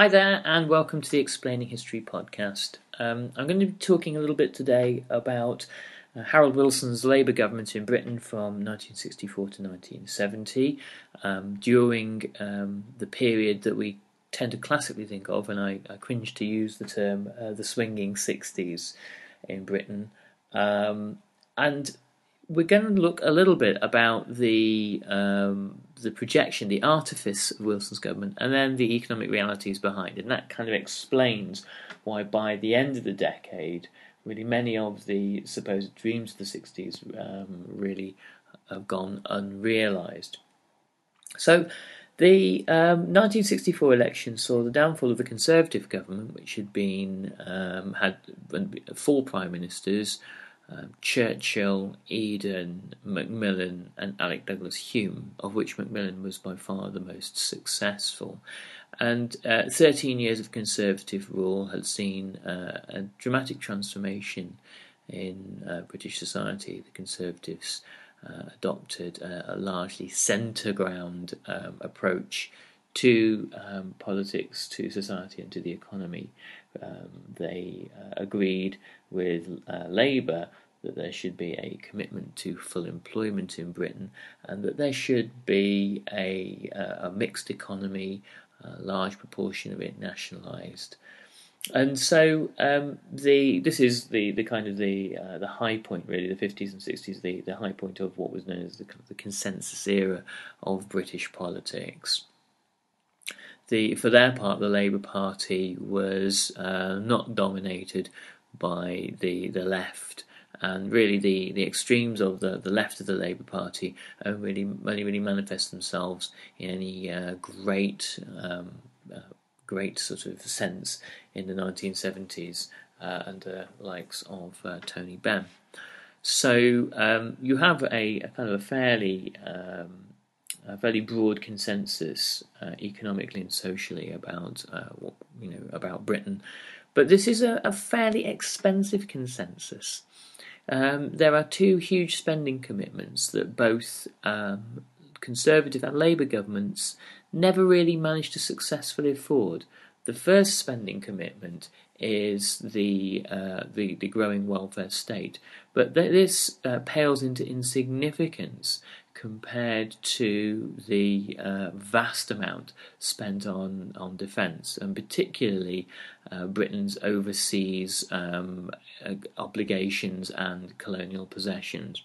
Hi there, and welcome to the Explaining History podcast. Um, I'm going to be talking a little bit today about uh, Harold Wilson's Labour government in Britain from 1964 to 1970, um, during um, the period that we tend to classically think of, and I, I cringe to use the term uh, the swinging 60s in Britain. Um, and we're going to look a little bit about the um, the projection, the artifice of Wilson's government, and then the economic realities behind. And that kind of explains why, by the end of the decade, really many of the supposed dreams of the 60s um, really have gone unrealised. So, the um, 1964 election saw the downfall of the Conservative government, which had been um, had four prime ministers um, Churchill, Eden, Macmillan, and Alec Douglas Home, of which Macmillan was by far the most successful. And uh, 13 years of Conservative rule had seen uh, a dramatic transformation in uh, British society. The Conservatives uh, adopted a, a largely centre ground um, approach to um, politics, to society, and to the economy. Um, they uh, agreed with uh, Labour that there should be a commitment to full employment in Britain and that there should be a, uh, a mixed economy, a large proportion of it nationalised. And so um, the this is the, the kind of the uh, the high point really the fifties and sixties the, the high point of what was known as the the consensus era of British politics the for their part, the Labour Party was uh, not dominated by the the left, and really the, the extremes of the, the left of the Labour Party really only really manifest themselves in any uh, great um, uh, great sort of sense in the 1970s uh, under likes of uh, Tony Benn. So um, you have a, a, kind of a fairly um, a fairly broad consensus uh, economically and socially about uh, you know about Britain, but this is a, a fairly expensive consensus. Um, there are two huge spending commitments that both um, Conservative and Labour governments never really managed to successfully afford. The first spending commitment is the uh, the, the, growing welfare state, but th- this uh, pales into insignificance compared to the uh, vast amount spent on, on defence, and particularly uh, Britain's overseas um, uh, obligations and colonial possessions.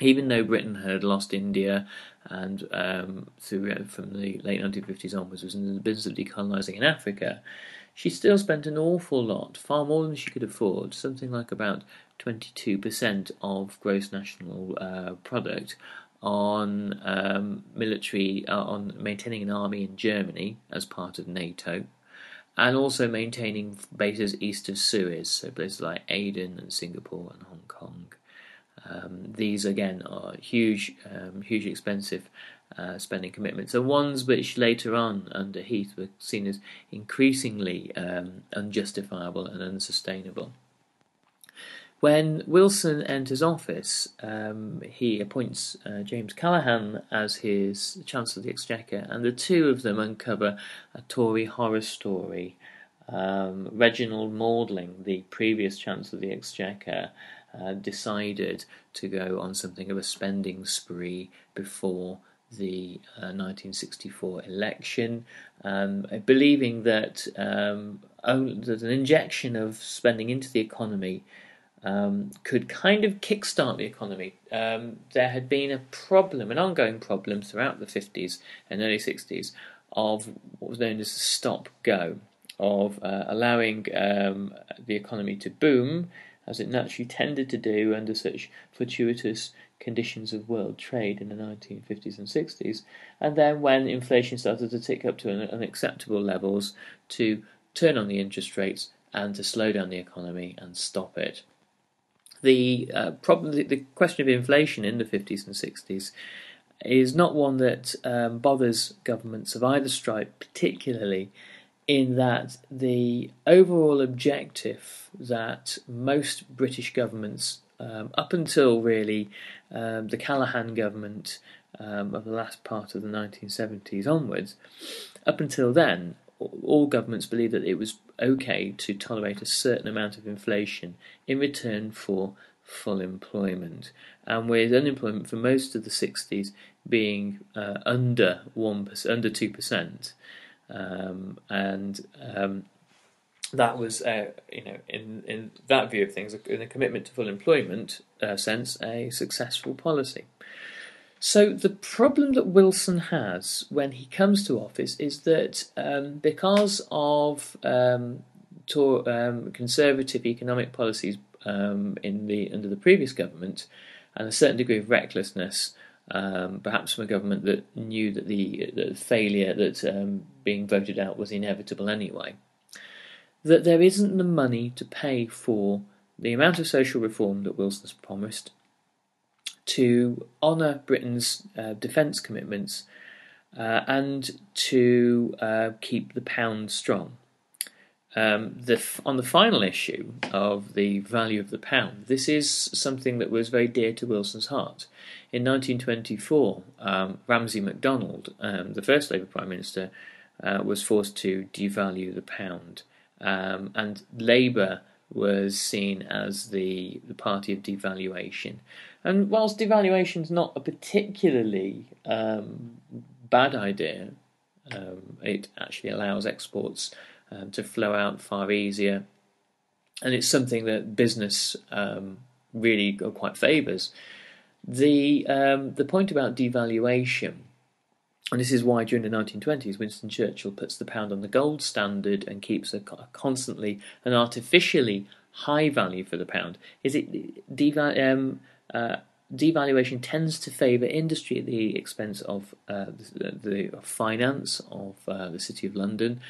Even though Britain had lost India and um, through, uh, from the late 1950s onwards was in the business of decolonising in Africa, she still spent an awful lot, far more than she could afford, something like about 22% of gross national uh, product on um, military, uh, on maintaining an army in Germany as part of NATO, and also maintaining bases east of Suez, so places like Aden and Singapore and Hong Kong. Um, these again are huge, um, hugely expensive uh, spending commitments, and ones which later on under Heath were seen as increasingly um, unjustifiable and unsustainable. When Wilson enters office, um, he appoints uh, James Callaghan as his Chancellor of the Exchequer, and the two of them uncover a Tory horror story. Um, Reginald Maudling, the previous Chancellor of the Exchequer, uh, decided to go on something of a spending spree before the uh, 1964 election, um, believing that, um, that an injection of spending into the economy um, could kind of kickstart the economy. Um, there had been a problem, an ongoing problem throughout the 50s and early 60s of what was known as the stop go, of uh, allowing um, the economy to boom as it naturally tended to do under such fortuitous conditions of world trade in the 1950s and 60s, and then when inflation started to tick up to unacceptable levels, to turn on the interest rates and to slow down the economy and stop it the uh, problem, the, the, question of inflation in the 50s and 60s is not one that um, bothers governments of either stripe particularly, in that the overall objective that most British governments, um, up until really um, the Callaghan government um, of the last part of the 1970s onwards, up until then, all governments believed that it was okay to tolerate a certain amount of inflation in return for full employment. And with unemployment for most of the 60s being uh, under 1%, under 2%, um, and um, that was, uh, you know, in, in that view of things, in a commitment to full employment uh, sense, a successful policy. So the problem that Wilson has when he comes to office is that um, because of um, to, um, conservative economic policies um, in the under the previous government, and a certain degree of recklessness, um, perhaps from a government that knew that the, the failure that um, being voted out was inevitable anyway, that there isn't the money to pay for the amount of social reform that Wilson's promised to honour Britain's uh, defence commitments uh, and to uh, keep the pound strong. Um, the, on the final issue of the value of the pound, this is something that was very dear to Wilson's heart. In 1924, um, Ramsay MacDonald, um, the first Labour Prime Minister, uh, was forced to devalue the pound, um, and Labour was seen as the, the party of devaluation. And whilst devaluation is not a particularly um, bad idea, um, it actually allows exports um, to flow out far easier, and it's something that business um, really quite favours. The um, the point about devaluation, and this is why during the 1920s Winston Churchill puts the pound on the gold standard and keeps a, constantly an artificially high value for the pound, is it deval- um, uh, devaluation tends to favour industry at the expense of uh, the, the, finance of uh, the City of London.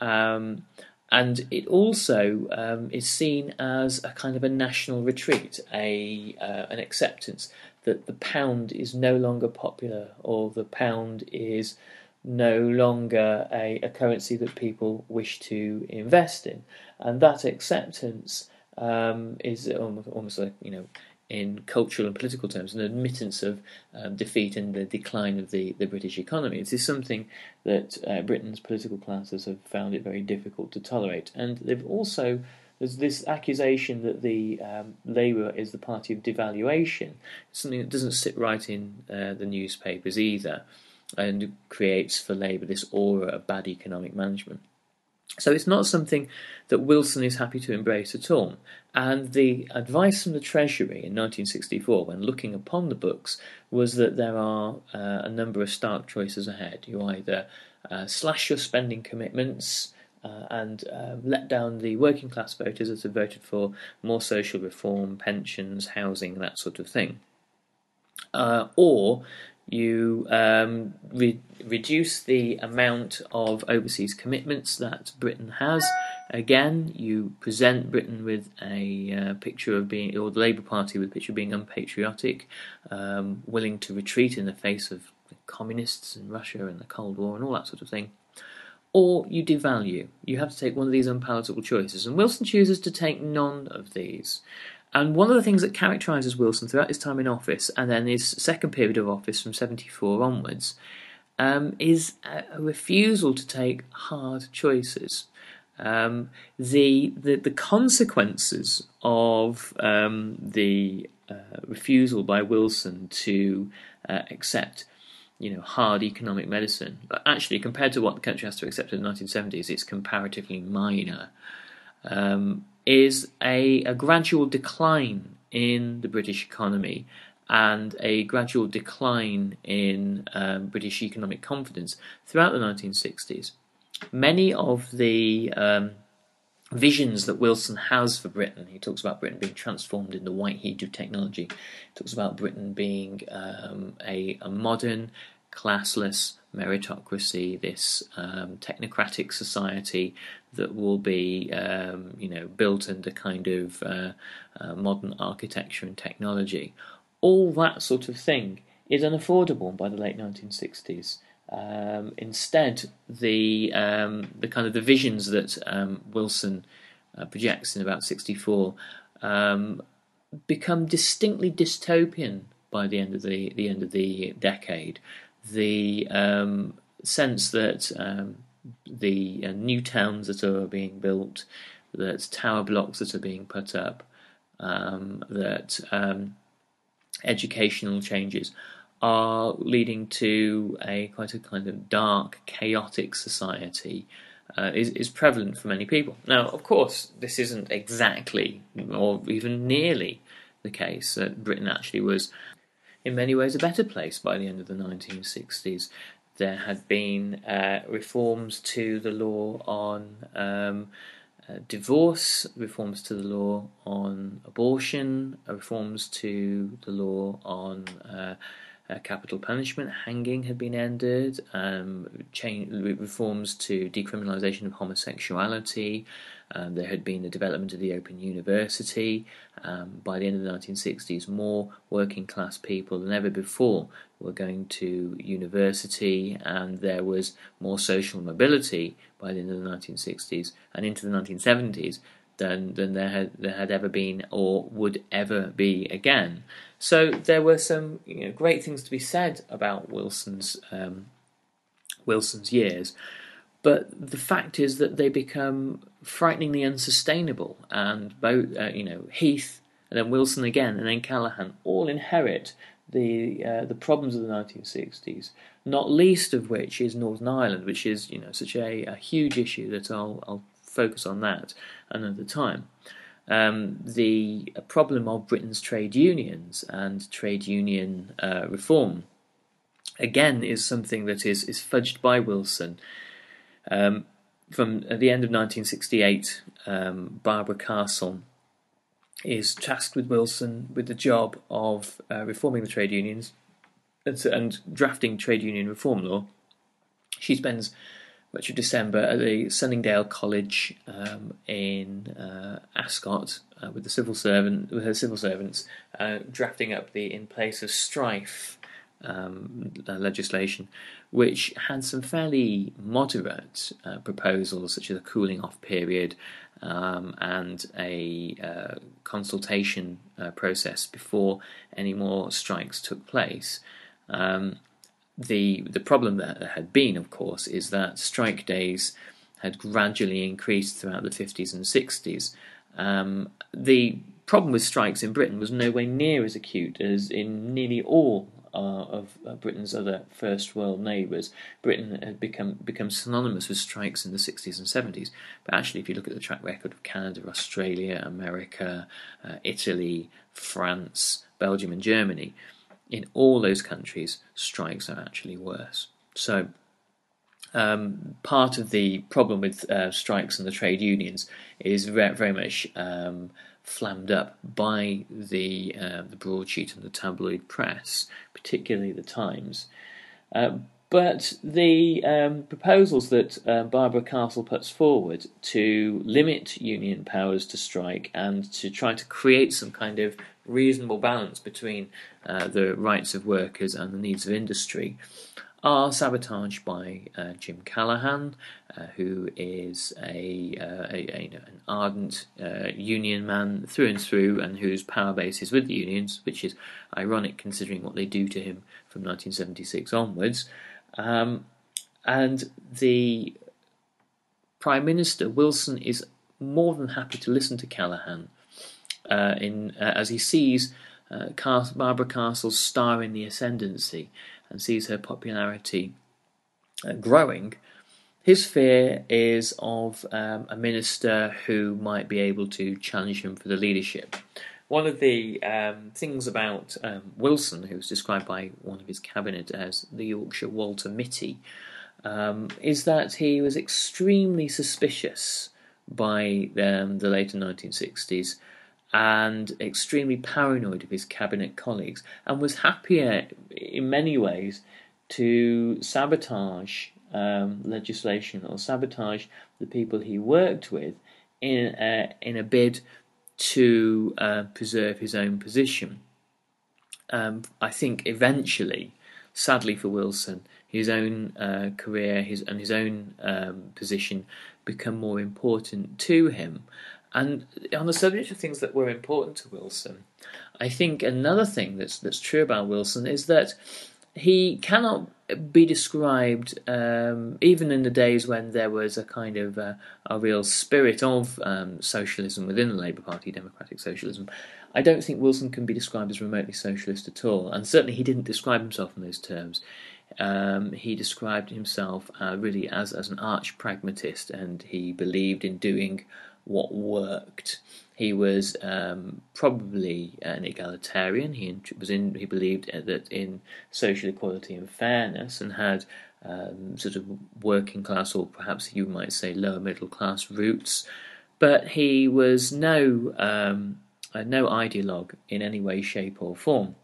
Um, and it also um, is seen as a kind of a national retreat, a uh, an acceptance that the pound is no longer popular or the pound is no longer a, a currency that people wish to invest in, and that acceptance um, is almost, like you know in cultural and political terms, an admittance of um, defeat and the decline of the, the British economy. It is something that uh, Britain's political classes have found it very difficult to tolerate. And they've also, there's this accusation that the um, Labour is the party of devaluation, something that doesn't sit right in uh, the newspapers either, and creates for Labour this aura of bad economic management. So it's not something that Wilson is happy to embrace at all. And the advice from the Treasury in 1964, when looking upon the books, was that there are uh, a number of stark choices ahead. You either uh, slash your spending commitments uh, and uh, let down the working class voters that have voted for more social reform, pensions, housing, that sort of thing. Uh, or you um, re- reduce the amount of overseas commitments that Britain has. Again, you present Britain with a uh, picture of being, or the Labour Party with a picture of being unpatriotic, um, willing to retreat in the face of communists in Russia and the Cold War and all that sort of thing. Or you devalue. You have to take one of these unpalatable choices. And Wilson chooses to take none of these. And one of the things that characterises Wilson throughout his time in office, and then his second period of office from 74 onwards, um, is a refusal to take hard choices. Um, the, the, the consequences of um, the uh, refusal by Wilson to uh, accept you know hard economic medicine, actually compared to what the country has to accept in the 1970s, it's comparatively minor. Um, is a, a gradual decline in the British economy and a gradual decline in um, British economic confidence throughout the 1960s. Many of the um, visions that Wilson has for Britain, he talks about Britain being transformed in the white heat of technology, he talks about Britain being um, a, a modern, classless meritocracy, this um, technocratic society that will be, um, you know, built under kind of uh, uh, modern architecture and technology. All that sort of thing is unaffordable by the late 1960s. Um, instead, the um, the kind of the visions that um, Wilson uh, projects in about 64 um, become distinctly dystopian by the end of the the end of the decade. The um, sense that um, the uh, new towns that are being built, that tower blocks that are being put up, that educational changes are leading to a quite a kind of dark, chaotic society. Uh, is, is prevalent for many people. Now, of course, this isn't exactly or even nearly the case that Britain actually was in many ways a better place by the end of the 1960s. There had been uh, reforms to the law on um, uh, divorce, reforms to the law on abortion, uh, reforms to the law on uh, capital punishment, hanging had been ended, um, change, reforms to decriminalisation of homosexuality. Um, there had been the development of the Open University. Um, by the end of the 1960s, more working class people than ever before were going to university, and there was more social mobility by the end of the 1960s and into the 1970s than than there had there had ever been or would ever be again. So there were some you know, great things to be said about Wilson's um, Wilson's years, but the fact is that they become frighteningly unsustainable, and both uh, you know Heath and then Wilson again and then Callaghan all inherit the uh, the problems of the 1960s. Not least of which is Northern Ireland, which is you know such a, a huge issue that I'll I'll focus on that another time um, the problem of Britain's trade unions and trade union uh, reform again is something that is, is fudged by Wilson. Um, from the end of 1968, um, Barbara Castle is tasked with Wilson with the job of uh, reforming the trade unions and, and drafting trade union reform law. She spends much of December at the Sunningdale College um, in uh, Ascot uh, with the civil servant with her civil servants uh, drafting up the in place of strife um, legislation, which had some fairly moderate uh, proposals, such as a cooling off period um, and a uh, consultation uh, process before any more strikes took place. Um, the the problem that had been, of course, is that strike days had gradually increased throughout the 50s and 60s. Um, the problem with strikes in Britain was nowhere near as acute as in nearly all uh, of uh, Britain's other first world neighbours. Britain had become become synonymous with strikes in the 60s and 70s. But actually, if you look at the track record of Canada, Australia, America, uh, Italy, France, Belgium, and Germany, in all those countries, strikes are actually worse. So, um, part of the problem with uh, strikes and the trade unions is very, very much um, flammed up by the uh, the broadsheet and the tabloid press, particularly the Times. Uh, but the um, proposals that uh, Barbara Castle puts forward to limit union powers to strike and to try to create some kind of reasonable balance between uh, the rights of workers and the needs of industry are sabotaged by uh, Jim Callaghan, uh, who is a, uh, a, a, an ardent uh, union man through and through, and whose power base is with the unions, which is ironic considering what they do to him from 1976 onwards. Um, and the Prime Minister Wilson is more than happy to listen to Callaghan uh, in uh, as he sees Barbara Castle's star in the ascendancy and sees her popularity uh, growing, his fear is of um, a minister who might be able to challenge him for the leadership. One of the um, things about um, Wilson, who was described by one of his cabinet as the Yorkshire Walter Mitty, um, is that he was extremely suspicious by um, the later 1960s and extremely paranoid of his cabinet colleagues, and was happier in many ways to sabotage um, legislation or sabotage the people he worked with in a, in a bid to uh, preserve his own position. Um, I think eventually, sadly for Wilson, his own uh, career his, and his own um, position become more important to him. And on the subject of things that were important to Wilson, I think another thing that's that's true about Wilson is that he cannot be described, um, even in the days when there was a kind of uh, a real spirit of um, socialism within the Labour Party, democratic socialism. I don't think Wilson can be described as remotely socialist at all, and certainly he didn't describe himself in those terms. Um, he described himself uh, really as, as an arch pragmatist, and he believed in doing what worked. He was um, probably an egalitarian. He was in. He believed that in social equality and fairness, and had um, sort of working class, or perhaps you might say lower middle class roots. But he was no um, uh, no ideologue in any way, shape, or form.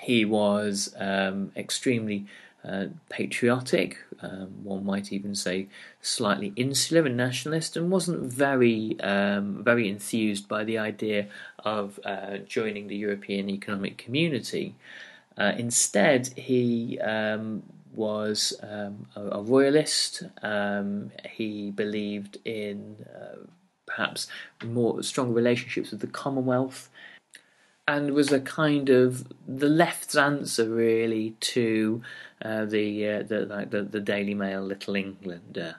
He was um, extremely uh, patriotic, um, one might even say slightly insular and nationalist, and wasn't very um, very enthused by the idea of uh, joining the European Economic Community. Uh, instead, he um, was um, a, a, royalist. Um, he believed in uh, perhaps more strong relationships with the Commonwealth and was a kind of the left's answer really to uh, the, uh, the like the, the Daily Mail Little Englander.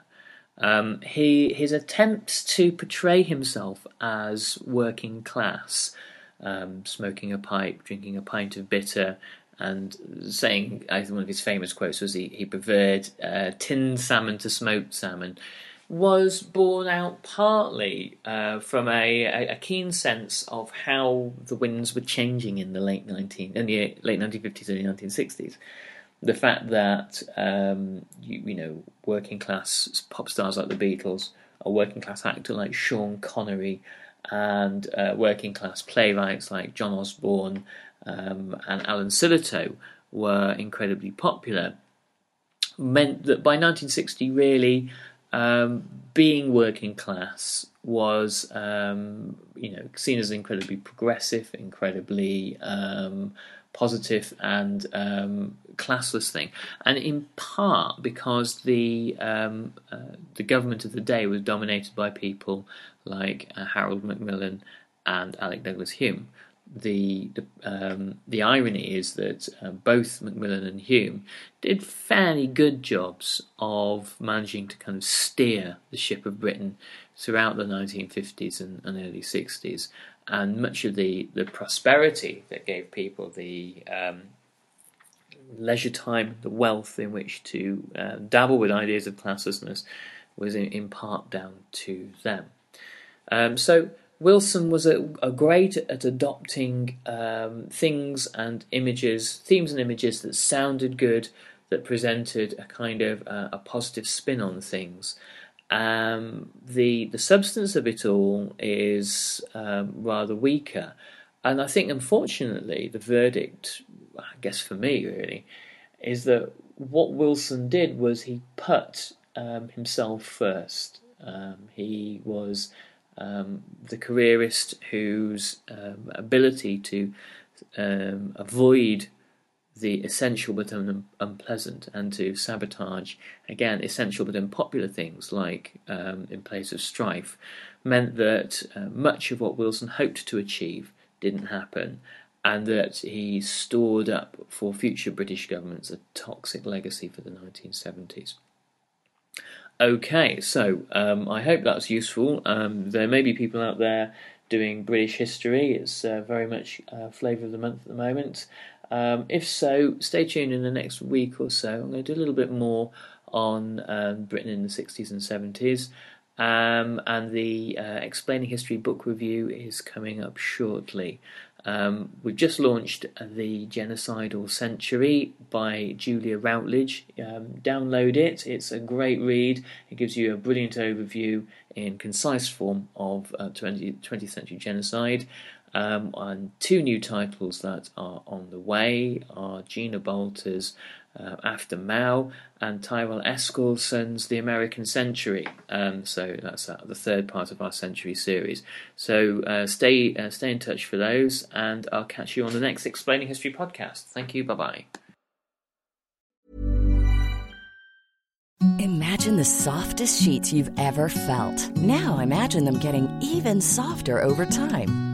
Um, he his attempts to portray himself as working class, um, smoking a pipe, drinking a pint of bitter, and saying one of his famous quotes was he, he preferred uh, tinned salmon to smoked salmon was born out partly uh, from a, a, keen sense of how the winds were changing in the late 19 in the late 1950s and 1960s. The fact that um, you, you, know working class pop stars like the Beatles, a working class actor like Sean Connery, and uh, working class playwrights like John Osborne um, and Alan Sillitoe were incredibly popular meant that by 1960 really um, being working class was, um, you know, seen as incredibly progressive, incredibly um, positive, and um, classless thing, and in part because the um, uh, the government of the day was dominated by people like uh, Harold Macmillan and Alec Douglas Home, the the, um, the irony is that uh, both Macmillan and Home did fairly good jobs of managing to kind of steer the ship of Britain throughout the 1950s and, and early 60s, and much of the, the prosperity that gave people the um, leisure time, the wealth in which to uh, dabble with ideas of classlessness was in, in part down to them. Um, so Wilson was a, a great at adopting um, things and images, themes and images that sounded good, that presented a kind of uh, a positive spin on things. Um, the the substance of it all is um, rather weaker, and I think unfortunately the verdict, I guess for me really, is that what Wilson did was he put um, himself first. Um, he was um, the careerist whose um, ability to um, avoid the essential but un- unpleasant and to sabotage, again, essential but unpopular things like um, in place of strife, meant that uh, much of what Wilson hoped to achieve didn't happen and that he stored up for future British governments a toxic legacy for the 1970s. Okay, so um, I hope that's useful. Um, there may be people out there doing British history. It's uh, very much uh, flavour of the month at the moment. Um, if so, stay tuned in the next week or so. I'm going to do a little bit more on um, Britain in the 60s and 70s. Um, and the uh, Explaining History book review is coming up shortly. Um, we've just launched The Genocidal Century by Julia Routledge. Um, download it, it's a great read. It gives you a brilliant overview in concise form of uh, 20, 20th century genocide. Um, and two new titles that are on the way are Gina Bolter's uh, After Mao and Tyrell Eskilsson's The American Century. Um, so that's uh, the third part of our century series. So uh, stay uh, stay in touch for those, and I'll catch you on the next Explaining History podcast. Thank you. Bye bye. Imagine the softest sheets you've ever felt. Now imagine them getting even softer over time.